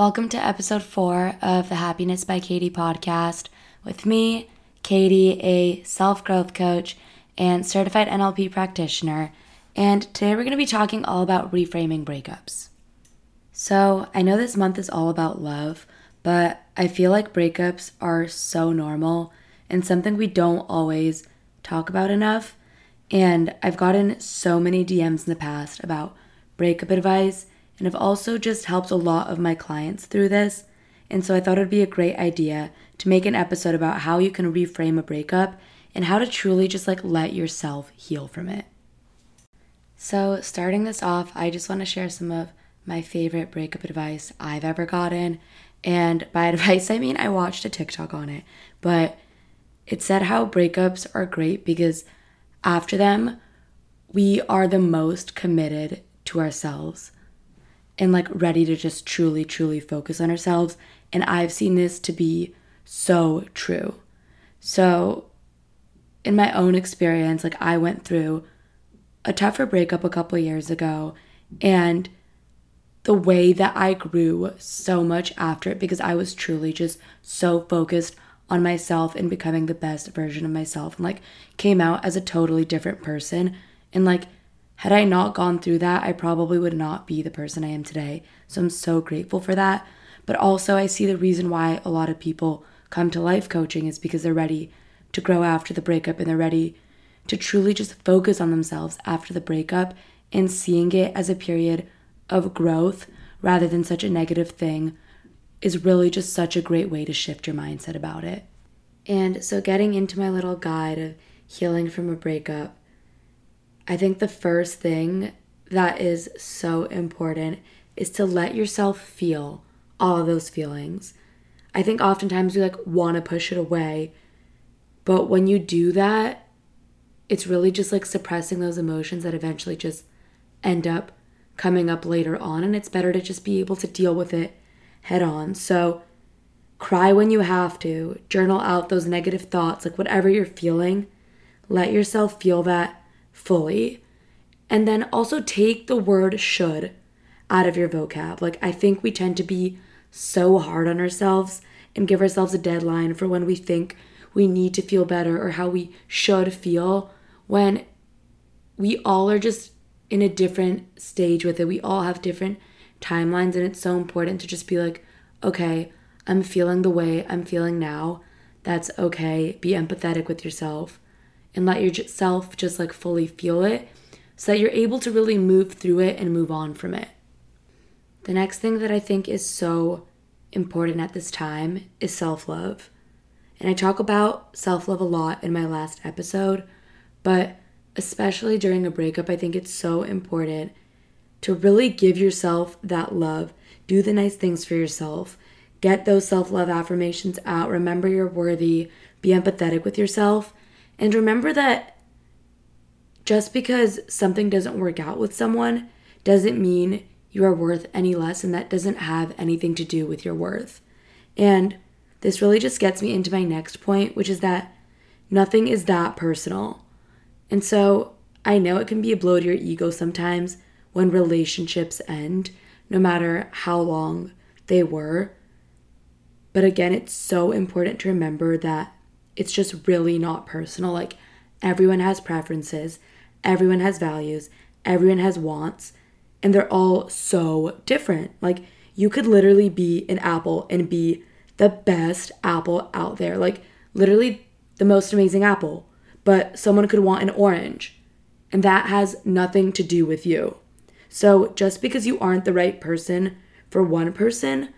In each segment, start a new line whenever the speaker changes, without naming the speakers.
Welcome to episode four of the Happiness by Cady podcast with me, Cady, a self growth coach and certified NLP practitioner. And today we're going to be talking all about reframing breakups. So, I know this month is all about love, but I feel like breakups are so normal and something we don't always talk about enough. And I've gotten so many DMs in the past about breakup advice, and I've also just helped a lot of my clients through this. And so I thought it'd be a great idea to make an episode about how you can reframe a breakup and how to truly just like let yourself heal from it. So, starting this off, I just want to share some of my favorite breakup advice I've ever gotten. And by advice, I mean I watched a TikTok on it, but it said how breakups are great because after them, we are the most committed to ourselves and like ready to just truly, truly focus on ourselves. And I've seen this to be so true. So, in my own experience, like I went through a tougher breakup a couple years ago, and the way that I grew so much after it because I was truly just so focused on myself and becoming the best version of myself and like came out as a totally different person and like had I not gone through that I probably would not be the person I am today so I'm so grateful for that but also I see the reason why a lot of people come to life coaching is because they're ready to grow after the breakup and they're ready to truly just focus on themselves after the breakup and seeing it as a period of growth rather than such a negative thing is really just such a great way to shift your mindset about it. And so, getting into my little guide of healing from a breakup, I think the first thing that is so important is to let yourself feel all of those feelings. I think oftentimes we like want to push it away, but when you do that, it's really just like suppressing those emotions that eventually just end up coming up later on, and it's better to just be able to deal with it head on. So, cry when you have to, journal out those negative thoughts, like whatever you're feeling, let yourself feel that fully. And then also take the word should out of your vocab. Like, I think we tend to be so hard on ourselves and give ourselves a deadline for when we think we need to feel better or how we should feel when we all are just in a different stage with it. We all have different timelines, and it's so important to just be like, okay, I'm feeling the way I'm feeling now. That's okay. Be empathetic with yourself and let yourself just like fully feel it so that you're able to really move through it and move on from it. The next thing that I think is so important at this time is self love. And I talk about self love a lot in my last episode, but especially during a breakup, I think it's so important to really give yourself that love. Do the nice things for yourself. Get those self love affirmations out. Remember you're worthy. Be empathetic with yourself. And remember that just because something doesn't work out with someone doesn't mean you are worth any less, and that doesn't have anything to do with your worth. And this really just gets me into my next point, which is that nothing is that personal. And so I know it can be a blow to your ego sometimes when relationships end, no matter how long they were. But again, it's so important to remember that it's just really not personal. Like, everyone has preferences, everyone has values, everyone has wants, and they're all so different. Like, you could literally be an apple and be the best apple out there. Like, literally the most amazing apple but someone could want an orange. And that has nothing to do with you. So just because you aren't the right person for one person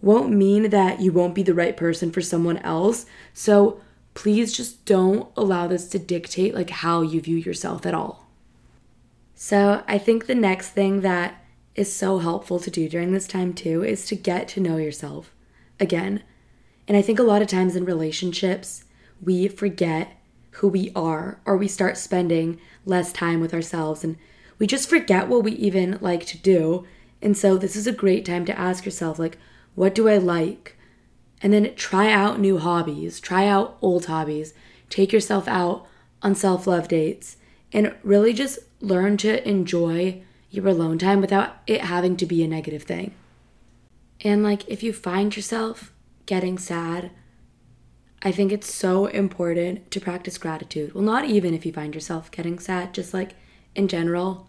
won't mean that you won't be the right person for someone else. So please just don't allow this to dictate like how you view yourself at all. So I think the next thing that is so helpful to do during this time too is to get to know yourself again. And I think a lot of times in relationships, we forget who we are, or we start spending less time with ourselves and we just forget what we even like to do. And so, this is a great time to ask yourself, like, what do I like? And then try out new hobbies, try out old hobbies, take yourself out on self love dates, and really just learn to enjoy your alone time without it having to be a negative thing. And like, if you find yourself getting sad, I think it's so important to practice gratitude. Well, not even if you find yourself getting sad, just like in general.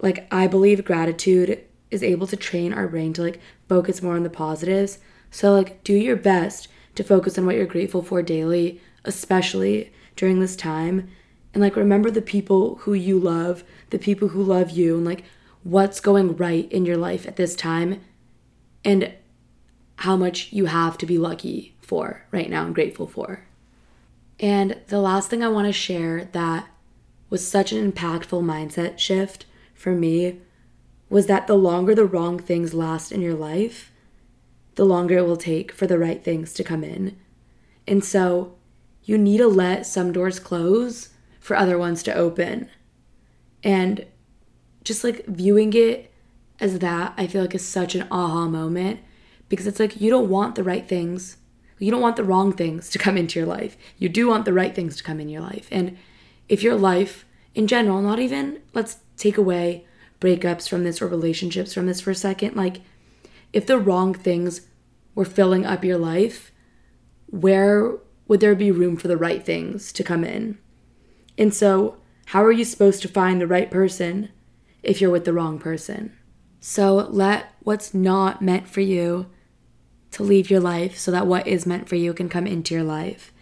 Like, I believe gratitude is able to train our brain to like focus more on the positives. So, like, do your best to focus on what you're grateful for daily, especially during this time. And like, remember the people who you love, the people who love you, and like what's going right in your life at this time, and how much you have to be lucky for right now and grateful for. And the last thing I want to share that was such an impactful mindset shift for me was that the longer the wrong things last in your life, the longer it will take for the right things to come in. And so you need to let some doors close for other ones to open. And just like viewing it as that, I feel like is such an aha moment because it's like you don't want the right things. You don't want the wrong things to come into your life. You do want the right things to come in your life. And if your life in general, not even let's take away breakups from this or relationships from this for a second, like if the wrong things were filling up your life, where would there be room for the right things to come in? And so, how are you supposed to find the right person if you're with the wrong person? So, let what's not meant for you to leave your life so that what is meant for you can come into your life.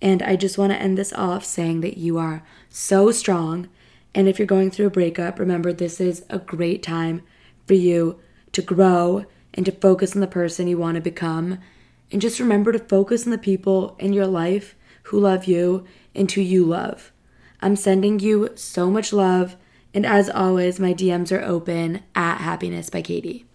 And I just want to end this off saying that you are so strong. And if you're going through a breakup, remember this is a great time for you to grow and to focus on the person you want to become. And just remember to focus on the people in your life who love you and who you love. I'm sending you so much love. And as always, my DMs are open at Happiness by Cady.